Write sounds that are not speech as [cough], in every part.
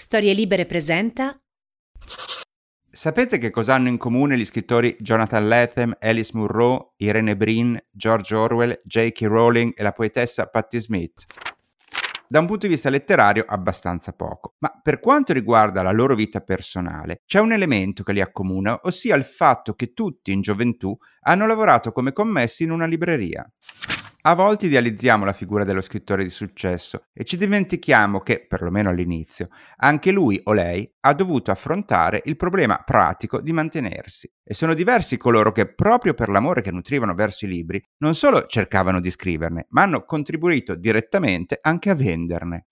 Storie Libere presenta. Sapete che cosa hanno in comune gli scrittori Jonathan Lethem, Alice Munro, Irene Brin, George Orwell, J.K. Rowling e la poetessa Patti Smith? Da un punto di vista letterario abbastanza poco, ma per quanto riguarda la loro vita personale c'è un elemento che li accomuna, ossia il fatto che tutti in gioventù hanno lavorato come commessi in una libreria. A volte idealizziamo la figura dello scrittore di successo e ci dimentichiamo che, perlomeno all'inizio, anche lui o lei ha dovuto affrontare il problema pratico di mantenersi. E sono diversi coloro che, proprio per l'amore che nutrivano verso i libri, non solo cercavano di scriverne, ma hanno contribuito direttamente anche a venderne.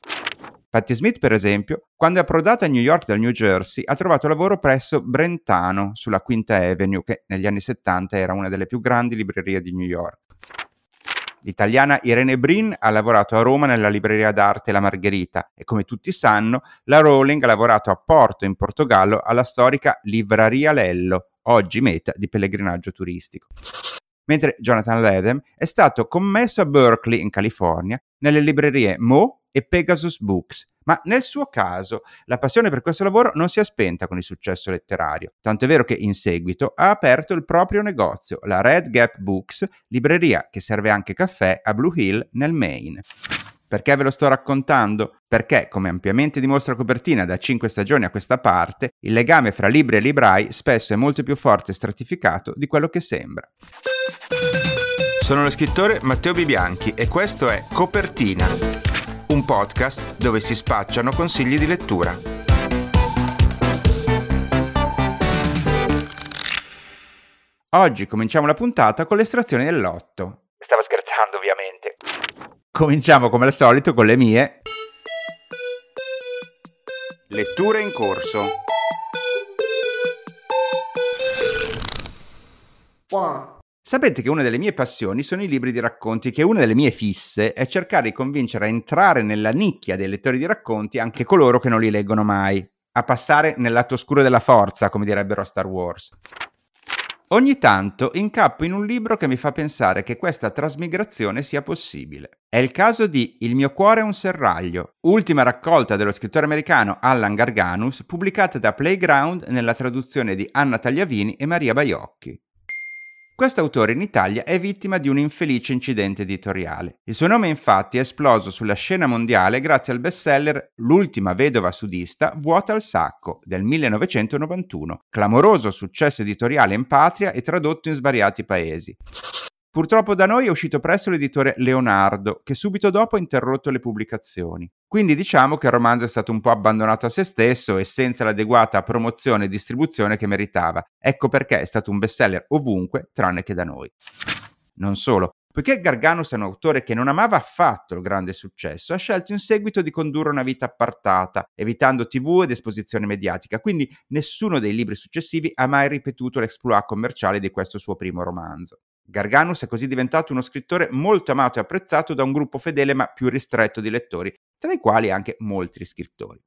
Patti Smith, per esempio, quando è approdata a New York dal New Jersey, ha trovato lavoro presso Brentano sulla Quinta Avenue, che negli anni 70 era una delle più grandi librerie di New York. L'italiana Irene Brin ha lavorato a Roma nella libreria d'arte La Margherita e come tutti sanno la Rowling ha lavorato a Porto in Portogallo alla storica Livraria Lello, oggi meta di pellegrinaggio turistico. Mentre Jonathan Ledem è stato commesso a Berkeley in California nelle librerie Mo e Pegasus Books ma nel suo caso la passione per questo lavoro non si è spenta con il successo letterario, tanto è vero che in seguito ha aperto il proprio negozio, la Red Gap Books, libreria che serve anche caffè a Blue Hill nel Maine. Perché ve lo sto raccontando? Perché, come ampiamente dimostra copertina da 5 stagioni a questa parte, il legame fra libri e librai spesso è molto più forte e stratificato di quello che sembra. Sono lo scrittore Matteo Bibianchi e questo è Copertina un podcast dove si spacciano consigli di lettura. Oggi cominciamo la puntata con l'estrazione dell'otto. Stavo scherzando, ovviamente. Cominciamo come al solito con le mie. Letture in corso. One. Sapete che una delle mie passioni sono i libri di racconti, che una delle mie fisse è cercare di convincere a entrare nella nicchia dei lettori di racconti anche coloro che non li leggono mai, a passare nel lato oscuro della forza, come direbbero a Star Wars. Ogni tanto incappo in un libro che mi fa pensare che questa trasmigrazione sia possibile. È il caso di Il mio cuore è un serraglio, ultima raccolta dello scrittore americano Allan Garganus, pubblicata da Playground nella traduzione di Anna Tagliavini e Maria Baiocchi. Questo autore in Italia è vittima di un infelice incidente editoriale. Il suo nome infatti è esploso sulla scena mondiale grazie al bestseller L'ultima vedova sudista vuota al sacco del 1991, clamoroso successo editoriale in patria e tradotto in svariati paesi. Purtroppo da noi è uscito presto l'editore Leonardo, che subito dopo ha interrotto le pubblicazioni. Quindi diciamo che il romanzo è stato un po' abbandonato a se stesso e senza l'adeguata promozione e distribuzione che meritava. Ecco perché è stato un bestseller ovunque, tranne che da noi. Non solo, Poiché Garganus è un autore che non amava affatto il grande successo, ha scelto in seguito di condurre una vita appartata, evitando tv ed esposizione mediatica, quindi nessuno dei libri successivi ha mai ripetuto l'exploit commerciale di questo suo primo romanzo. Garganus è così diventato uno scrittore molto amato e apprezzato da un gruppo fedele ma più ristretto di lettori, tra i quali anche molti scrittori.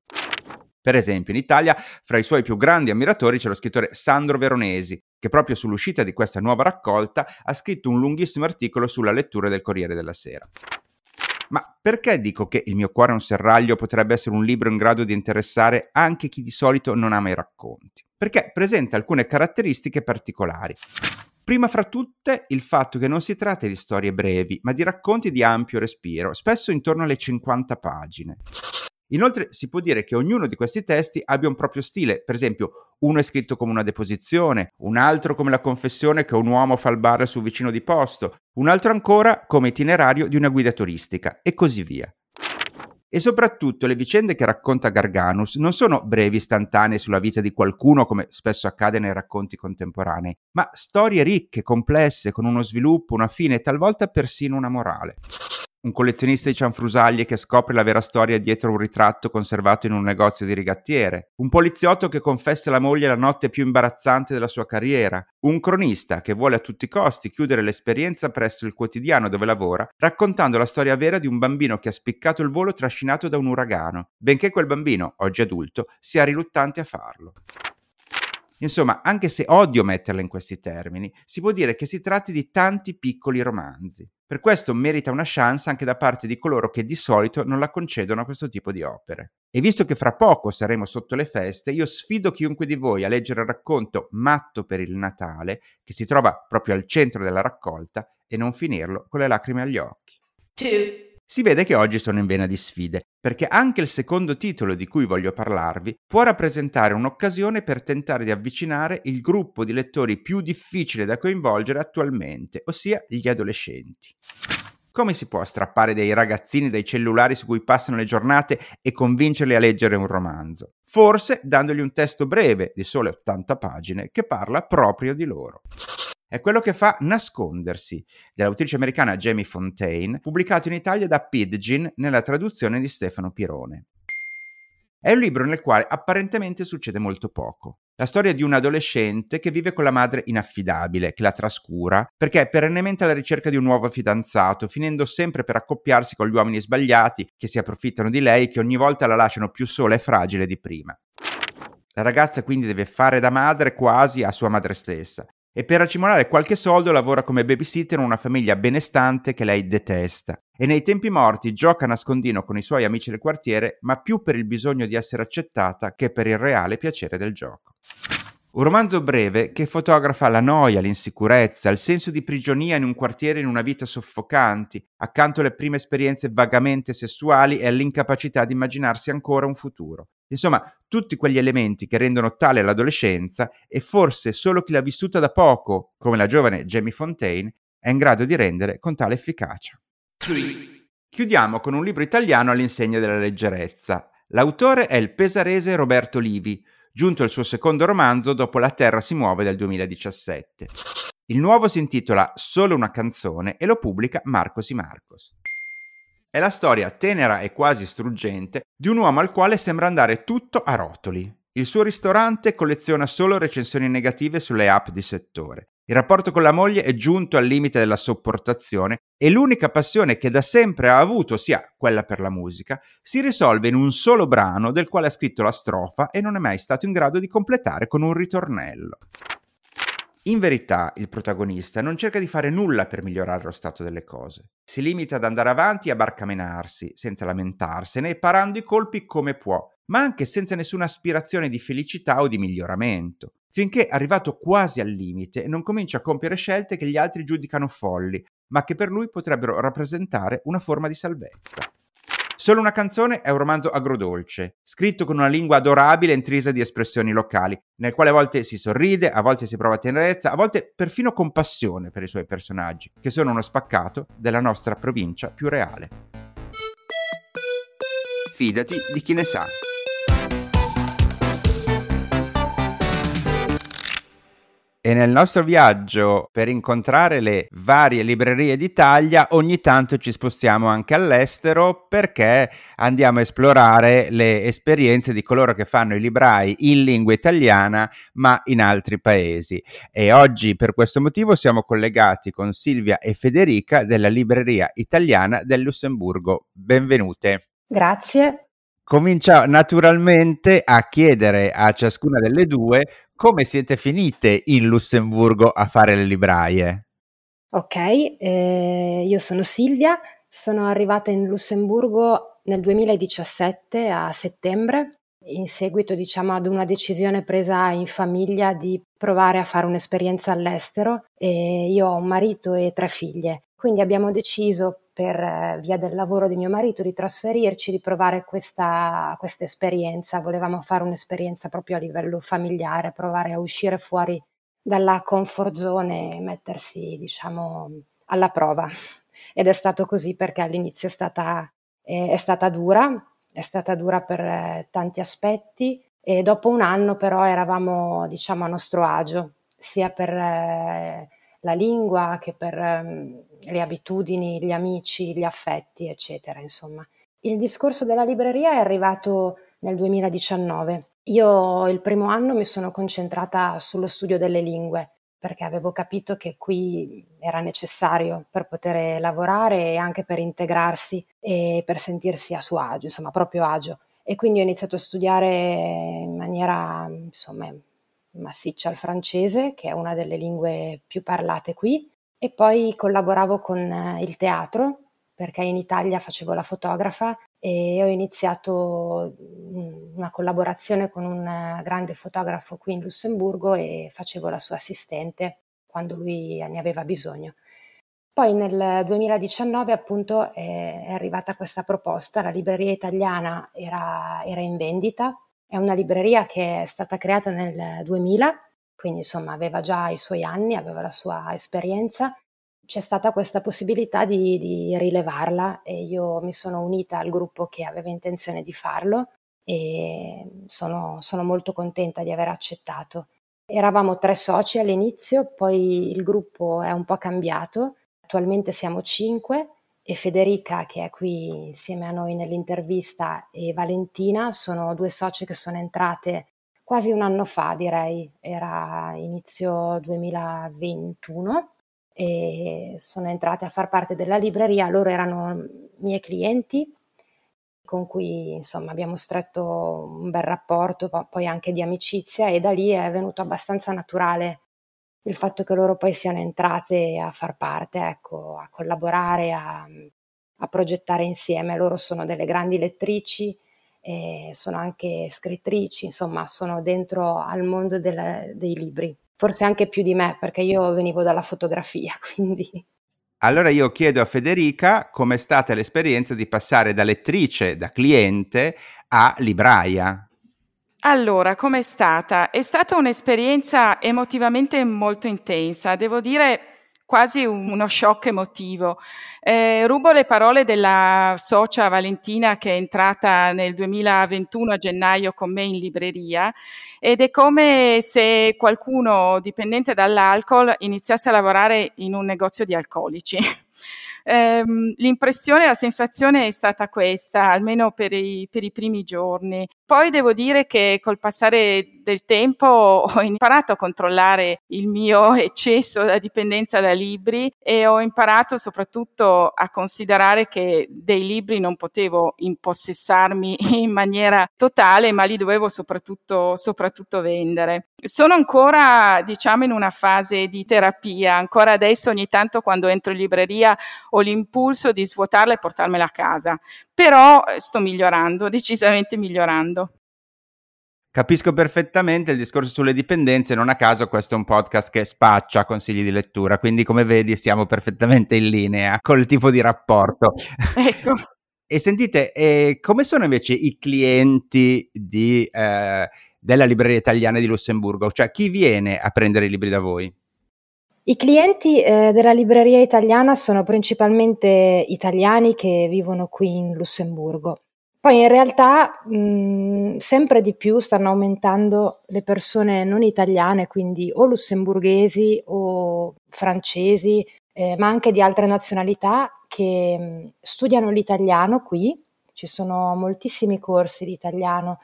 Per esempio, in Italia, fra i suoi più grandi ammiratori c'è lo scrittore Sandro Veronesi, che proprio sull'uscita di questa nuova raccolta ha scritto un lunghissimo articolo sulla lettura del Corriere della Sera. Ma perché dico che Il mio cuore è un serraglio potrebbe essere un libro in grado di interessare anche chi di solito non ama i racconti? Perché presenta alcune caratteristiche particolari. Prima fra tutte il fatto che non si tratta di storie brevi, ma di racconti di ampio respiro, spesso intorno alle 50 pagine. Inoltre si può dire che ognuno di questi testi abbia un proprio stile, per esempio uno è scritto come una deposizione, un altro come la confessione che un uomo fa al bar sul vicino di posto, un altro ancora come itinerario di una guida turistica e così via. E soprattutto le vicende che racconta Garganus non sono brevi istantanee sulla vita di qualcuno come spesso accade nei racconti contemporanei, ma storie ricche, complesse, con uno sviluppo, una fine e talvolta persino una morale un collezionista di cianfrusaglie che scopre la vera storia dietro un ritratto conservato in un negozio di rigattiere, un poliziotto che confessa alla moglie la notte più imbarazzante della sua carriera, un cronista che vuole a tutti i costi chiudere l'esperienza presso il quotidiano dove lavora, raccontando la storia vera di un bambino che ha spiccato il volo trascinato da un uragano, benché quel bambino, oggi adulto, sia riluttante a farlo. Insomma, anche se odio metterla in questi termini, si può dire che si tratti di tanti piccoli romanzi. Per questo merita una chance anche da parte di coloro che di solito non la concedono a questo tipo di opere. E visto che fra poco saremo sotto le feste, io sfido chiunque di voi a leggere il racconto Matto per il Natale, che si trova proprio al centro della raccolta, e non finirlo con le lacrime agli occhi. Two. Si vede che oggi sono in vena di sfide, perché anche il secondo titolo di cui voglio parlarvi può rappresentare un'occasione per tentare di avvicinare il gruppo di lettori più difficile da coinvolgere attualmente, ossia gli adolescenti. Come si può strappare dei ragazzini dai cellulari su cui passano le giornate e convincerli a leggere un romanzo? Forse dandogli un testo breve, di sole 80 pagine, che parla proprio di loro è quello che fa Nascondersi, dell'autrice americana Jamie Fontaine, pubblicato in Italia da Pidgin nella traduzione di Stefano Pirone. È un libro nel quale apparentemente succede molto poco. La storia di un adolescente che vive con la madre inaffidabile, che la trascura, perché è perennemente alla ricerca di un nuovo fidanzato, finendo sempre per accoppiarsi con gli uomini sbagliati che si approfittano di lei e che ogni volta la lasciano più sola e fragile di prima. La ragazza quindi deve fare da madre quasi a sua madre stessa e per accumulare qualche soldo lavora come babysitter in una famiglia benestante che lei detesta e nei tempi morti gioca a nascondino con i suoi amici del quartiere, ma più per il bisogno di essere accettata che per il reale piacere del gioco. Un romanzo breve che fotografa la noia, l'insicurezza, il senso di prigionia in un quartiere in una vita soffocanti, accanto alle prime esperienze vagamente sessuali e all'incapacità di immaginarsi ancora un futuro. Insomma, tutti quegli elementi che rendono tale l'adolescenza e forse solo chi l'ha vissuta da poco, come la giovane Jamie Fontaine, è in grado di rendere con tale efficacia. 3. Chiudiamo con un libro italiano all'insegna della leggerezza. L'autore è il pesarese Roberto Livi, giunto al suo secondo romanzo dopo La Terra si muove del 2017. Il nuovo si intitola Solo una canzone e lo pubblica Marcos y Marcos. È la storia tenera e quasi struggente di un uomo al quale sembra andare tutto a rotoli. Il suo ristorante colleziona solo recensioni negative sulle app di settore. Il rapporto con la moglie è giunto al limite della sopportazione e l'unica passione che da sempre ha avuto, sia quella per la musica, si risolve in un solo brano del quale ha scritto la strofa e non è mai stato in grado di completare con un ritornello. In verità, il protagonista non cerca di fare nulla per migliorare lo stato delle cose. Si limita ad andare avanti e a barcamenarsi, senza lamentarsene, parando i colpi come può, ma anche senza nessuna aspirazione di felicità o di miglioramento, finché, arrivato quasi al limite, non comincia a compiere scelte che gli altri giudicano folli, ma che per lui potrebbero rappresentare una forma di salvezza. Solo una canzone è un romanzo agrodolce, scritto con una lingua adorabile e intrisa di espressioni locali, nel quale a volte si sorride, a volte si prova tenerezza, a volte perfino compassione per i suoi personaggi, che sono uno spaccato della nostra provincia più reale. Fidati di chi ne sa. E nel nostro viaggio per incontrare le varie librerie d'Italia, ogni tanto ci spostiamo anche all'estero perché andiamo a esplorare le esperienze di coloro che fanno i librai in lingua italiana ma in altri paesi. E oggi per questo motivo siamo collegati con Silvia e Federica della libreria italiana del Lussemburgo. Benvenute. Grazie. Comincia naturalmente a chiedere a ciascuna delle due come siete finite in Lussemburgo a fare le libraie? Ok, eh, io sono Silvia, sono arrivata in Lussemburgo nel 2017 a settembre, in seguito diciamo ad una decisione presa in famiglia di provare a fare un'esperienza all'estero e io ho un marito e tre figlie, quindi abbiamo deciso per eh, via del lavoro di mio marito di trasferirci, di provare questa, questa esperienza. Volevamo fare un'esperienza proprio a livello familiare, provare a uscire fuori dalla comfort zone e mettersi, diciamo, alla prova. Ed è stato così perché all'inizio è stata, è, è stata dura, è stata dura per eh, tanti aspetti e dopo un anno però eravamo, diciamo, a nostro agio, sia per... Eh, la lingua che per um, le abitudini, gli amici, gli affetti, eccetera, insomma. Il discorso della libreria è arrivato nel 2019. Io il primo anno mi sono concentrata sullo studio delle lingue perché avevo capito che qui era necessario per poter lavorare e anche per integrarsi e per sentirsi a suo agio, insomma, proprio agio. E quindi ho iniziato a studiare in maniera, insomma, massiccia il francese, che è una delle lingue più parlate qui, e poi collaboravo con eh, il teatro perché in Italia facevo la fotografa e ho iniziato mm, una collaborazione con un eh, grande fotografo qui in Lussemburgo e facevo la sua assistente quando lui ne aveva bisogno. Poi nel 2019 appunto è, arrivata questa proposta, la libreria italiana era, era in vendita, è una libreria che è stata creata nel 2000, quindi insomma aveva già i suoi anni, aveva la sua esperienza. C'è stata questa possibilità di, di rilevarla e io mi sono unita al gruppo che aveva intenzione di farlo e sono, sono molto contenta di aver accettato. Eravamo tre soci all'inizio, poi il gruppo è un po' cambiato Attualmente siamo cinque e Federica, che è qui insieme a noi nell'intervista, e Valentina sono due socie che sono entrate quasi un anno fa, direi, era inizio 2021 e sono entrate a far parte della libreria. Loro erano miei clienti con cui insomma abbiamo stretto un bel rapporto, poi anche di amicizia e da lì è venuto abbastanza naturale il fatto che loro poi siano entrate a far parte, ecco, a collaborare, a, a progettare insieme. Loro sono delle grandi lettrici, sono anche scrittrici, insomma, sono dentro al mondo del, dei libri. Forse anche più di me, perché io venivo dalla fotografia, [laughs] quindi. Allora io chiedo a Federica com'è stata l'esperienza di passare da lettrice, da cliente, a libraia. Allora, com'è stata? È stata un'esperienza emotivamente molto intensa, devo dire quasi uno shock emotivo. Eh, rubo le parole della socia Valentina che è entrata nel 2021 a gennaio con me in libreria ed è come se qualcuno dipendente dall'alcol iniziasse a lavorare in un negozio di alcolici. Ehm, l'impressione, la sensazione è stata questa, almeno per i, per i primi giorni. Poi devo dire che col passare del tempo ho imparato a controllare il mio [laughs] eccesso da dipendenza da libri e ho imparato soprattutto a considerare che dei libri non potevo impossessarmi [laughs] in maniera totale, ma li dovevo soprattutto, soprattutto vendere. Sono ancora, diciamo, in una fase di terapia. Ancora adesso ogni tanto quando entro in libreria ho l'impulso di svuotarla e portarmela a casa. Però eh, sto migliorando, [laughs] decisamente migliorando. Capisco perfettamente il discorso sulle dipendenze, non a caso questo è un podcast che spaccia consigli di lettura, quindi come vedi stiamo perfettamente in linea col tipo di rapporto. [laughs] Ecco. e sentite, eh, come sono invece i clienti di, eh, della libreria italiana di Lussemburgo? Cioè chi viene a prendere i libri da voi? I clienti eh, della libreria italiana sono principalmente italiani che vivono qui in Lussemburgo. Poi in realtà mh, mhmm, sempre di più stanno aumentando le persone non italiane, quindi o lussemburghesi o francesi, eh, ma anche di altre nazionalità che mh, mhmm, studiano l'italiano qui. Ci sono moltissimi corsi di italiano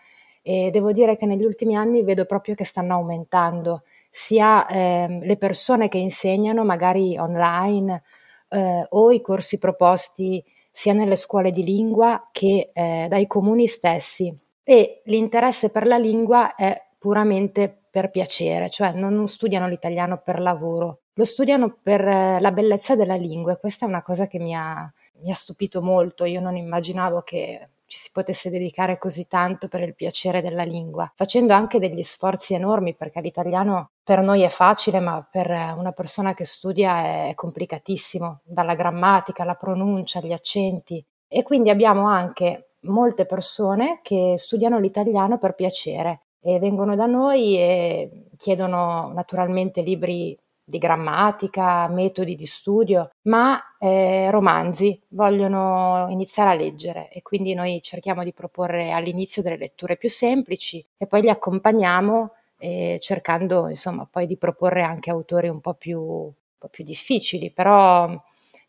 e devo dire che negli ultimi anni vedo proprio che stanno aumentando sia ehm, le persone che insegnano magari online eh, o i corsi proposti sia nelle scuole di lingua che eh, dai comuni stessi. E l'interesse per la lingua è puramente per piacere, cioè non studiano l'italiano per lavoro, lo studiano per eh, la bellezza della lingua e questa è una cosa che mi ha, mi ha stupito molto. Io non immaginavo che ci si potesse dedicare così tanto per il piacere della lingua, facendo anche degli sforzi enormi perché l'italiano per noi è facile, ma per una persona che studia è complicatissimo, dalla grammatica, alla pronuncia, agli accenti. E quindi abbiamo anche molte persone che studiano l'italiano per piacere e vengono da noi e chiedono naturalmente libri di grammatica, metodi di studio, ma eh, romanzi, vogliono iniziare a leggere e quindi noi cerchiamo di proporre all'inizio delle letture più semplici e poi li accompagniamo eh, cercando insomma poi di proporre anche autori un po' più, un po più difficili, però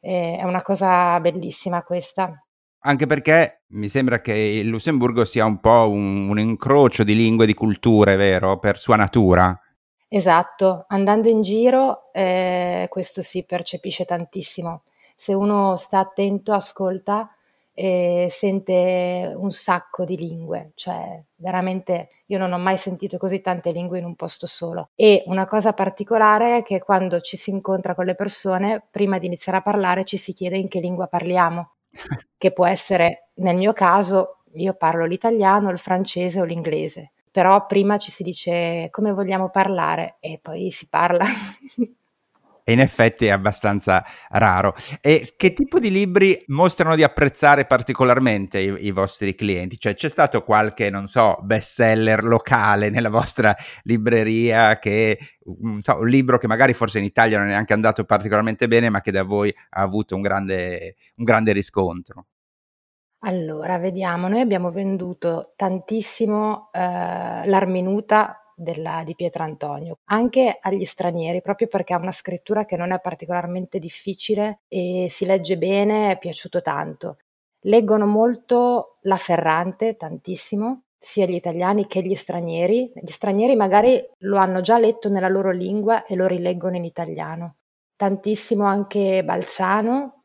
eh, è una cosa bellissima questa. Anche perché mi sembra che il Lussemburgo sia un po' un, un incrocio di lingue e di culture, vero? Per sua natura. Esatto, andando in giro eh, questo si percepisce tantissimo. Se uno sta attento, ascolta, e sente un sacco di lingue, cioè veramente io non ho mai sentito così tante lingue in un posto solo. E una cosa particolare è che quando ci si incontra con le persone, prima di iniziare a parlare ci si chiede in che lingua parliamo, [laughs] che può essere, nel mio caso, io parlo l'italiano, il francese o l'inglese, però prima ci si dice come vogliamo parlare e poi si parla. [laughs] E in effetti è abbastanza raro. E che tipo di libri mostrano di apprezzare particolarmente i, i vostri clienti? Cioè c'è stato qualche, non so, bestseller locale nella vostra libreria che so, un libro che magari forse in Italia non è neanche andato particolarmente bene, ma che da voi ha avuto un grande, un grande riscontro? Allora, vediamo, noi abbiamo venduto tantissimo eh, l'Arminuta della, di Pietrantonio, anche agli stranieri, proprio perché ha una scrittura che non è particolarmente difficile e si legge bene, è piaciuto tanto. Leggono molto La Ferrante, tantissimo, sia gli italiani che gli stranieri. Gli stranieri magari lo hanno già letto nella loro lingua e lo rileggono in italiano. Tantissimo anche Balzano,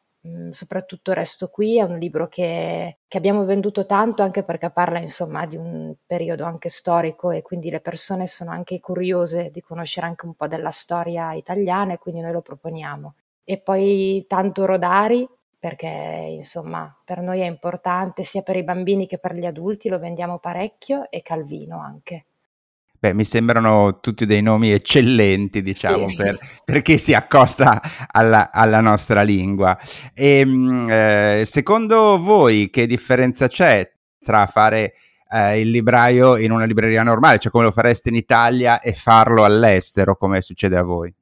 soprattutto Resto qui è un libro che, che, abbiamo venduto tanto anche perché parla insomma di un periodo anche storico e quindi le persone sono anche curiose di conoscere anche un po' della storia italiana e quindi noi lo proponiamo. E poi tanto Rodari perché insomma per noi è importante sia per i bambini che per gli adulti, lo vendiamo parecchio e Calvino anche. Beh, mi sembrano tutti dei nomi eccellenti, diciamo, Sì. per, per chi si accosta alla, alla nostra lingua. E, mh, eh, secondo voi che differenza c'è tra fare eh, il libraio in una libreria normale, cioè come lo fareste in Italia, e farlo all'estero, come succede a voi?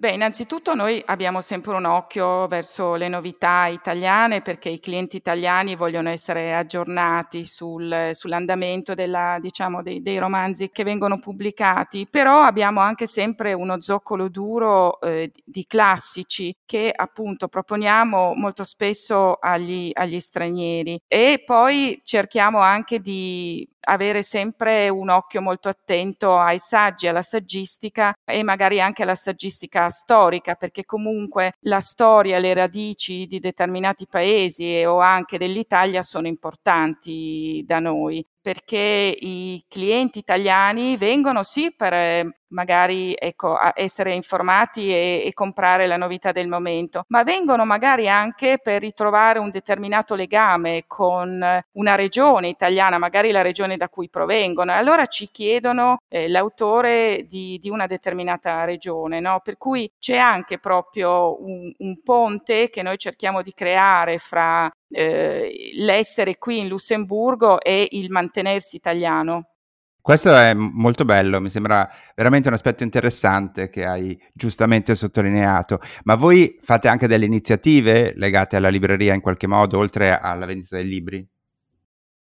Beh, innanzitutto noi abbiamo sempre un occhio verso le novità italiane perché i clienti italiani vogliono essere aggiornati sul, sull'andamento della, diciamo, dei, dei, romanzi che vengono pubblicati, però abbiamo anche sempre uno zoccolo duro eh, di classici che appunto proponiamo molto spesso agli, agli stranieri. E poi cerchiamo anche di avere sempre un occhio molto attento ai saggi, alla saggistica e magari anche alla saggistica storica, perché comunque la storia, le radici di determinati paesi o anche dell'Italia sono importanti da noi perché i clienti italiani vengono sì per eh, magari ecco, essere informati e, e, comprare la novità del momento, ma vengono magari anche per ritrovare un determinato legame con una regione italiana, magari la regione da cui provengono, e allora ci chiedono eh, l'autore di, di, una determinata regione, no? per cui c'è anche proprio un, un ponte che noi cerchiamo di creare fra eh, l'essere qui in Lussemburgo e il mantenersi italiano. Questo è molto bello, mi sembra veramente un aspetto interessante che hai giustamente sottolineato. Ma voi fate anche delle iniziative legate alla libreria in qualche modo, oltre alla vendita dei libri?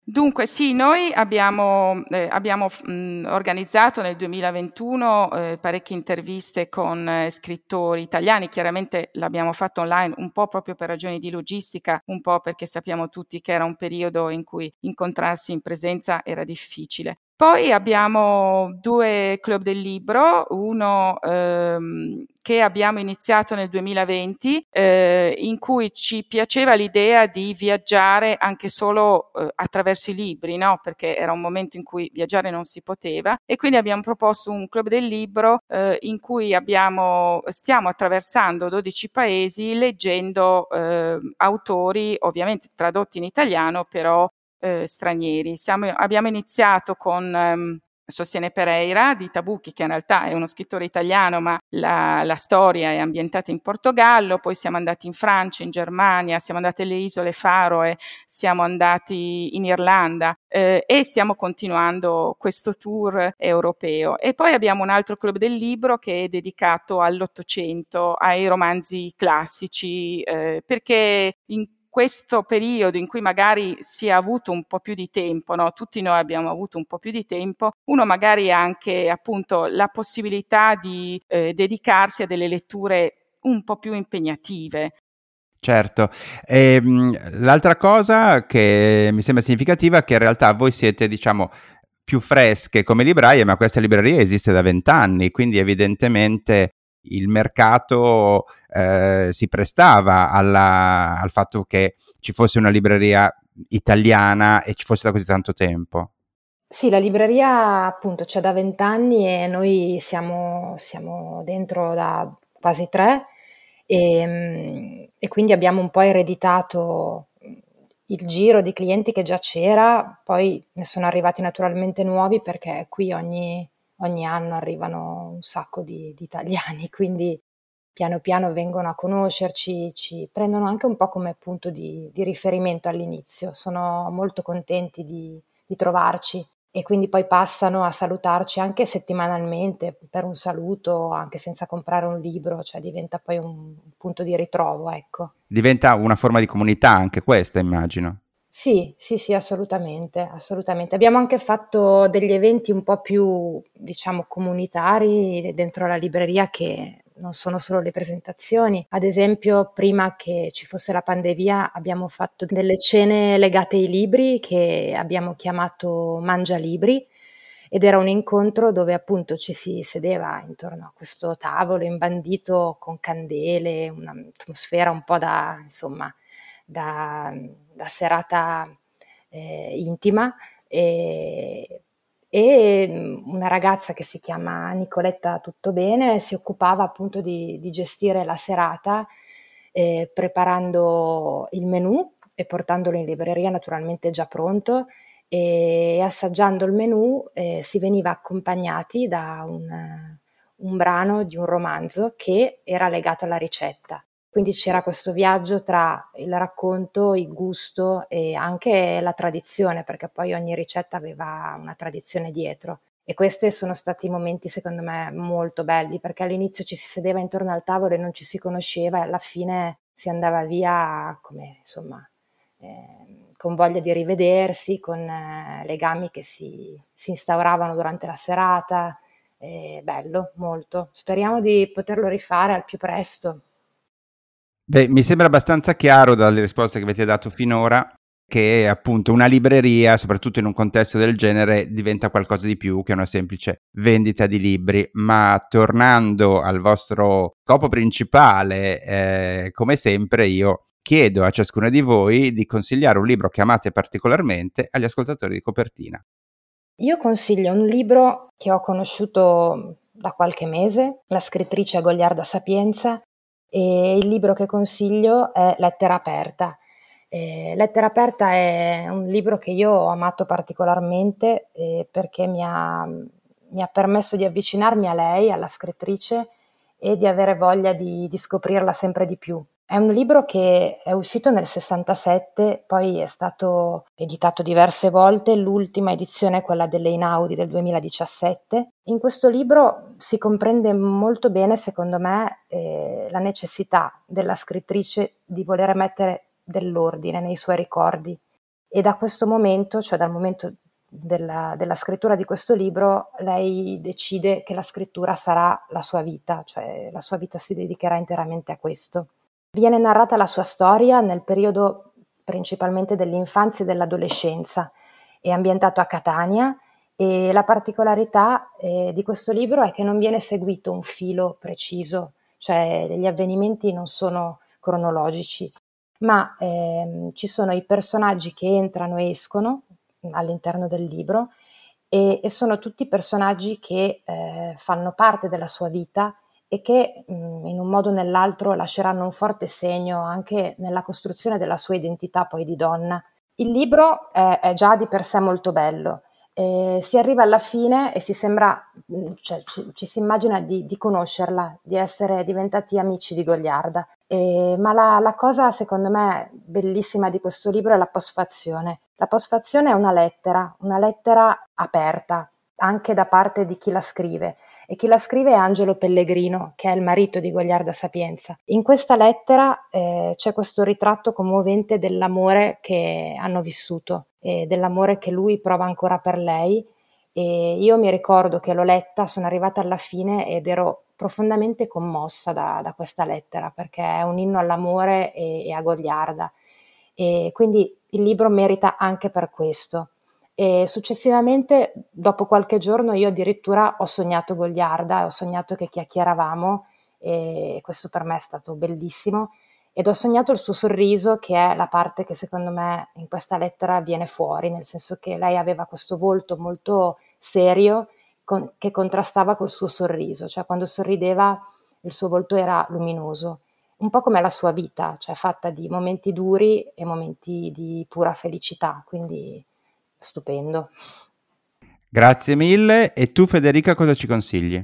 Dunque sì, noi abbiamo, eh, abbiamo mh, organizzato nel 2021 eh, parecchie interviste con eh, scrittori italiani, chiaramente l'abbiamo fatto online un po' proprio per ragioni di logistica, un po' perché sappiamo tutti che era un periodo in cui incontrarsi in presenza era difficile. Poi abbiamo due club del libro, uno ehm, che abbiamo iniziato nel 2020, eh, in cui ci piaceva l'idea di viaggiare anche solo eh, attraverso i libri, no? perché era un momento in cui viaggiare non si poteva e quindi abbiamo proposto un club del libro eh, in cui abbiamo, stiamo attraversando 12 paesi leggendo ehm, autori ovviamente tradotti in italiano, però eh, stranieri. Siamo, abbiamo iniziato con ehm, Sostiene Pereira di Tabucchi, che in realtà è uno scrittore italiano, ma la, la, storia è ambientata in Portogallo, poi siamo andati in Francia, in Germania, siamo andati alle isole Faroe, siamo andati in Irlanda eh, e stiamo continuando questo tour europeo. E poi abbiamo un altro club del libro che è dedicato all'Ottocento, ai romanzi classici, eh, perché in questo periodo in cui magari si è avuto un po' più di tempo, no? tutti noi abbiamo avuto un po' più di tempo, uno magari ha anche appunto la possibilità di eh, dedicarsi a delle letture un po' più impegnative. Certo, e, ehm, l'altra cosa che mi sembra significativa è che in realtà voi siete, diciamo, più fresche come libraie, ma questa libreria esiste da vent'anni, quindi evidentemente il mercato eh, si prestava alla, al fatto che ci fosse una libreria italiana e ci fosse da così tanto tempo. Sì, la libreria appunto c'è da vent'anni e noi siamo, siamo dentro da quasi tre e, ehm, e quindi abbiamo un po' ereditato il giro di clienti che già c'era, poi ne sono arrivati naturalmente nuovi perché qui ogni, ogni anno arrivano un sacco di, di, italiani, quindi piano piano vengono a conoscerci, ci prendono anche un po' come punto di, di riferimento all'inizio, sono molto contenti di, di trovarci e quindi poi passano a salutarci anche settimanalmente per un saluto, anche senza comprare un libro, cioè diventa poi un punto di ritrovo, ecco. Diventa una forma di comunità anche questa, immagino. Sì, sì, sì, assolutamente, assolutamente. Abbiamo anche fatto degli eventi un po' più, diciamo, comunitari dentro la libreria che non sono solo le presentazioni. Ad esempio, prima che ci fosse la pandemia, abbiamo fatto delle cene legate ai libri che abbiamo chiamato Mangia Libri ed era un incontro dove appunto ci si sedeva intorno a questo tavolo imbandito con candele, un'atmosfera un po' da, insomma, da, da serata eh, intima e e mm, una ragazza che si chiama Nicoletta Tuttobene si occupava appunto di, di gestire la serata eh, preparando il menù e portandolo in libreria naturalmente già pronto e assaggiando il menù eh, si veniva accompagnati da un, un brano di un romanzo che era legato alla ricetta. Quindi c'era questo viaggio tra il racconto, il gusto e anche la tradizione, perché poi ogni ricetta aveva una tradizione dietro. E questi sono stati momenti, secondo me, molto belli, perché all'inizio ci si sedeva intorno al tavolo e non ci si conosceva e alla fine si andava via come, insomma, eh, con voglia di rivedersi, con eh, legami che si, si, instauravano durante la serata. Eh, bello, molto. Speriamo di poterlo rifare al più presto. Beh, mi sembra abbastanza chiaro dalle risposte che avete dato finora che appunto una libreria, soprattutto in un contesto del genere, diventa qualcosa di più che una semplice vendita di libri. Ma tornando al vostro scopo principale, eh, come sempre io chiedo a ciascuno di voi di consigliare un libro che amate particolarmente agli ascoltatori di copertina. Io consiglio un libro che ho conosciuto da qualche mese, la scrittrice Goliarda Sapienza, e il libro che consiglio è Lettera aperta. Eh, Lettera aperta è un libro che io ho amato particolarmente eh, perché mi ha, mi ha, permesso di avvicinarmi a lei, alla scrittrice, e di avere voglia di, di scoprirla sempre di più. È un libro che è uscito nel 67, poi è stato editato diverse volte, l'ultima edizione è quella delle Inaudi del 2017. In questo libro si comprende molto bene, secondo me, eh, la necessità della scrittrice di voler mettere dell'ordine nei suoi ricordi. E da questo momento, cioè dal momento della, della, scrittura di questo libro, lei decide che la scrittura sarà la sua vita, cioè la sua vita si dedicherà interamente a questo. Viene narrata la sua storia nel periodo principalmente dell'infanzia e dell'adolescenza. È ambientato a Catania e la particolarità eh, di questo libro è che non viene seguito un filo preciso, cioè gli avvenimenti non sono cronologici, ma ehm, ci sono i personaggi che entrano e escono all'interno del libro e, e sono tutti personaggi che eh, fanno parte della sua vita e che mhmm, in un modo o nell'altro lasceranno un forte segno anche nella costruzione della sua identità poi di donna. Il libro è, è già di per sé molto bello. Eh, si arriva alla fine e si sembra, mhmm, cioè, ci, ci, si immagina di, di, conoscerla, di essere diventati amici di Goliarda. Eh, ma la, la, cosa secondo me bellissima di questo libro è la postfazione. La postfazione è una lettera, una lettera aperta, anche da parte di chi la scrive e chi la scrive è Angelo Pellegrino, che è il marito di Gogliarda Sapienza. In questa lettera eh, c'è questo ritratto commovente dell'amore che hanno vissuto e dell'amore che lui prova ancora per lei e io mi ricordo che l'ho letta, sono arrivata alla fine ed ero profondamente commossa da, da questa lettera perché è un inno all'amore e, e a Gogliarda e quindi il libro merita anche per questo. E successivamente, dopo qualche giorno, io addirittura ho sognato Goliarda, ho sognato che chiacchieravamo e questo per me è stato bellissimo. Ed ho sognato il suo sorriso che è la parte che secondo me in questa lettera viene fuori, nel senso che lei aveva questo volto molto serio con, che contrastava col suo sorriso, cioè quando sorrideva il suo volto era luminoso, un po' come la sua vita, cioè fatta di momenti duri e momenti di pura felicità, quindi stupendo. Grazie mille. E tu Federica cosa ci consigli?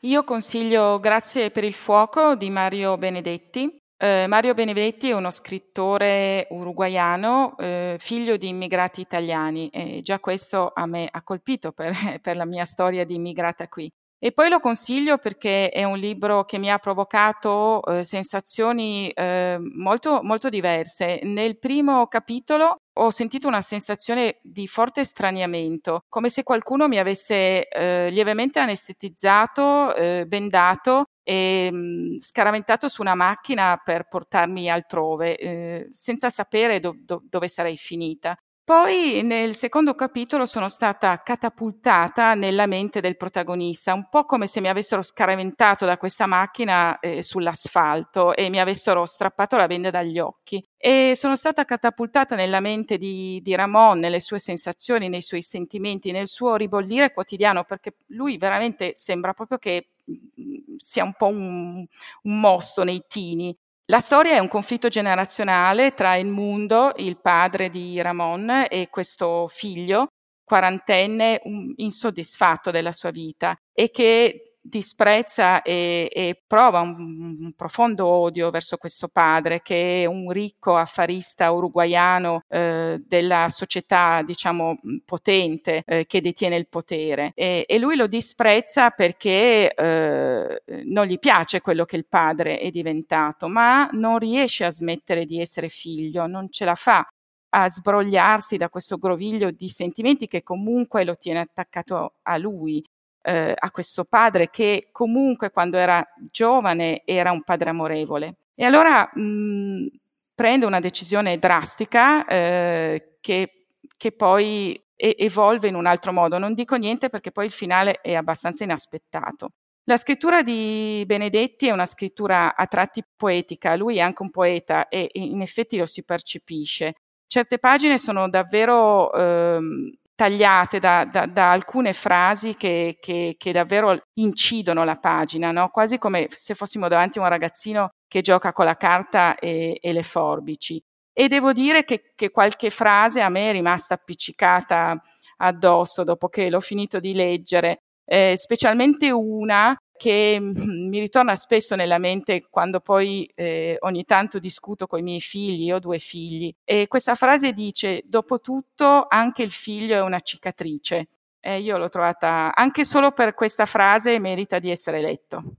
Io consiglio Grazie per il fuoco di Mario Benedetti. Eh, Mario Benedetti è uno scrittore uruguaiano, eh, figlio di immigrati italiani e già questo a me ha colpito per, [laughs] per la mia storia di immigrata qui. E poi lo consiglio perché è un libro che mi ha provocato eh, sensazioni eh, molto, molto diverse. Nel primo capitolo ho sentito una sensazione di forte straniamento, come se qualcuno mi avesse eh, lievemente anestetizzato, eh, bendato e mh, mm, scaraventato su una macchina per portarmi altrove, eh, senza sapere do- do- dove sarei finita. Poi nel secondo capitolo sono stata catapultata nella mente del protagonista, un po' come se mi avessero scaraventato da questa macchina eh, sull'asfalto e mi avessero strappato la benda dagli occhi. E sono stata catapultata nella mente di, di Ramon, nelle sue sensazioni, nei suoi sentimenti, nel suo ribollire quotidiano, perché lui veramente sembra proprio che mm, sia un po' un, un mosto nei tini la storia è un conflitto generazionale tra il mondo, il padre di Ramon, e questo figlio quarantenne insoddisfatto della sua vita e che disprezza e, e prova un, un, profondo odio verso questo padre che è un ricco affarista uruguaiano eh, della società diciamo potente eh, che detiene il potere. E, e, lui lo disprezza perché eh, non gli piace quello che il padre è diventato ma non riesce a smettere di essere figlio non ce la fa a sbrogliarsi da questo groviglio di sentimenti che comunque lo tiene attaccato a lui eh, a questo padre che comunque quando era giovane era un padre amorevole. E allora mh, prende una decisione drastica eh, che, che, poi e- evolve in un altro modo. Non dico niente perché poi il finale è abbastanza inaspettato. La scrittura di Benedetti è una scrittura a tratti poetica, lui è anche un poeta e in effetti lo si percepisce. Certe pagine sono davvero ehm, tagliate da, da, da alcune frasi che, che, che, davvero incidono la pagina, no? quasi come se fossimo davanti a un ragazzino che gioca con la carta e, e le forbici. E devo dire che, che qualche frase a me è rimasta appiccicata addosso dopo che l'ho finito di leggere, eh, specialmente una che mm, mi ritorna spesso nella mente quando poi eh, ogni tanto discuto con i miei figli, io ho due figli, e questa frase dice, dopo tutto anche il figlio è una cicatrice. E io l'ho trovata, anche solo per questa frase, merita di essere letto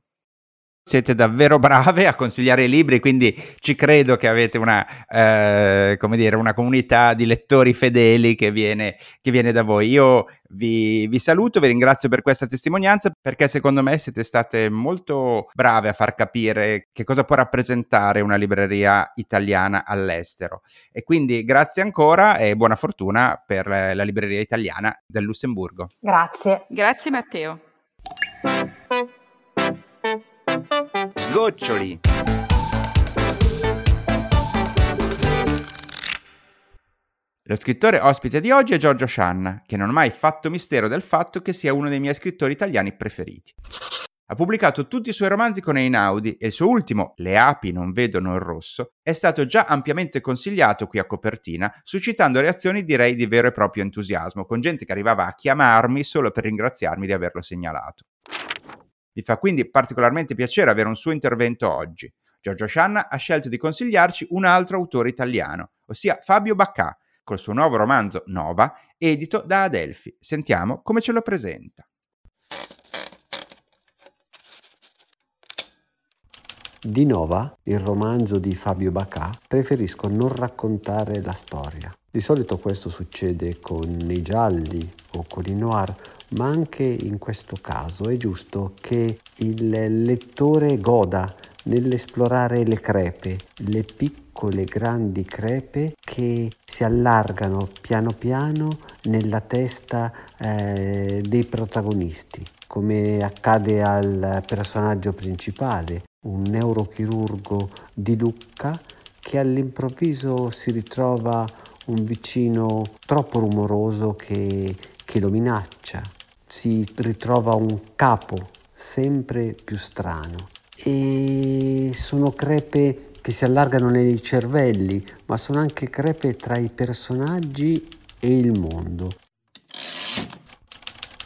siete davvero brave a consigliare i libri, quindi ci credo che avete una, eh, come dire, una comunità di lettori fedeli che viene, che viene da voi. Io vi, vi, saluto, vi ringrazio per questa testimonianza perché secondo me siete state molto brave a far capire che cosa può rappresentare una libreria italiana all'estero. E quindi grazie ancora e buona fortuna per la libreria italiana del Lussemburgo. Grazie. Grazie Matteo. Sgoccioli. Lo scrittore ospite di oggi è Giorgio Scianna, che non ha mai fatto mistero del fatto che sia uno dei miei scrittori italiani preferiti. Ha pubblicato tutti i suoi romanzi con Einaudi e il suo ultimo, Le api non vedono il rosso, è stato già ampiamente consigliato qui a copertina, suscitando reazioni direi di vero e proprio entusiasmo, con gente che arrivava a chiamarmi solo per ringraziarmi di averlo segnalato. Mi fa quindi particolarmente piacere avere un suo intervento oggi. Giorgio Scianna ha scelto di consigliarci un altro autore italiano, ossia Fabio Baccà, col suo nuovo romanzo Nova, edito da Adelphi. Sentiamo come ce lo presenta. Di Nova, il romanzo di Fabio Bacà, preferisco non raccontare la storia. Di solito questo succede con i gialli o con i noir, ma anche in questo caso è giusto che il lettore goda nell'esplorare le crepe, le piccole grandi crepe che si allargano piano piano nella testa eh, dei protagonisti, come accade al personaggio principale, un neurochirurgo di Lucca che all'improvviso si ritrova un vicino troppo rumoroso che, che lo minaccia, si ritrova un capo sempre più strano e sono crepe che si allargano nei cervelli, ma sono anche crepe tra i personaggi e il mondo.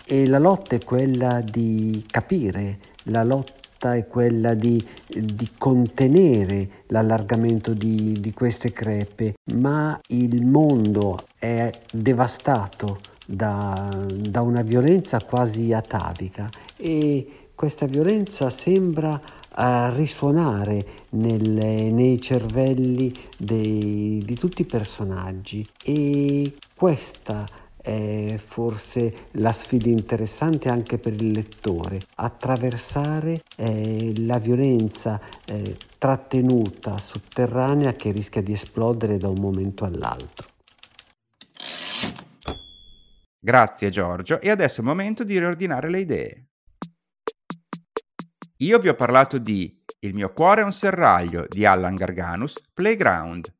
E la lotta è quella di capire, la lotta è quella di, di contenere l'allargamento di, di queste crepe, ma il mondo è devastato da, da una violenza quasi atavica e questa violenza sembra uh, risuonare nelle, nei cervelli dei, di tutti i personaggi. E questa è forse la sfida interessante anche per il lettore, attraversare eh, la violenza eh, trattenuta, sotterranea che rischia di esplodere da un momento all'altro. Grazie Giorgio e adesso è il momento di riordinare le idee. Io vi ho parlato di Il mio cuore è un serraglio di Allan Garganus, Playground.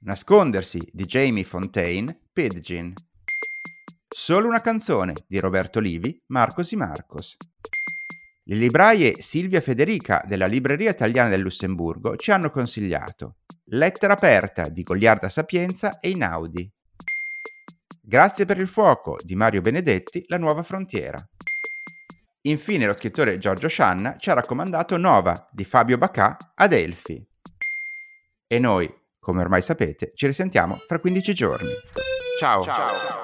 Nascondersi di Jamie Fontaine, Pidgin. Solo una canzone di Roberto Livi, Marcos y Marcos. Le libraie Silvia Federica della Libreria Italiana del Lussemburgo ci hanno consigliato Lettera aperta di Goliarda Sapienza e Inaudi. Grazie per il fuoco di Mario Benedetti, La nuova frontiera. Infine lo scrittore Giorgio Scianna ci ha raccomandato Nova di Fabio Bacà ad Elfi. E noi, come ormai sapete, ci risentiamo fra 15 giorni. Ciao! Ciao.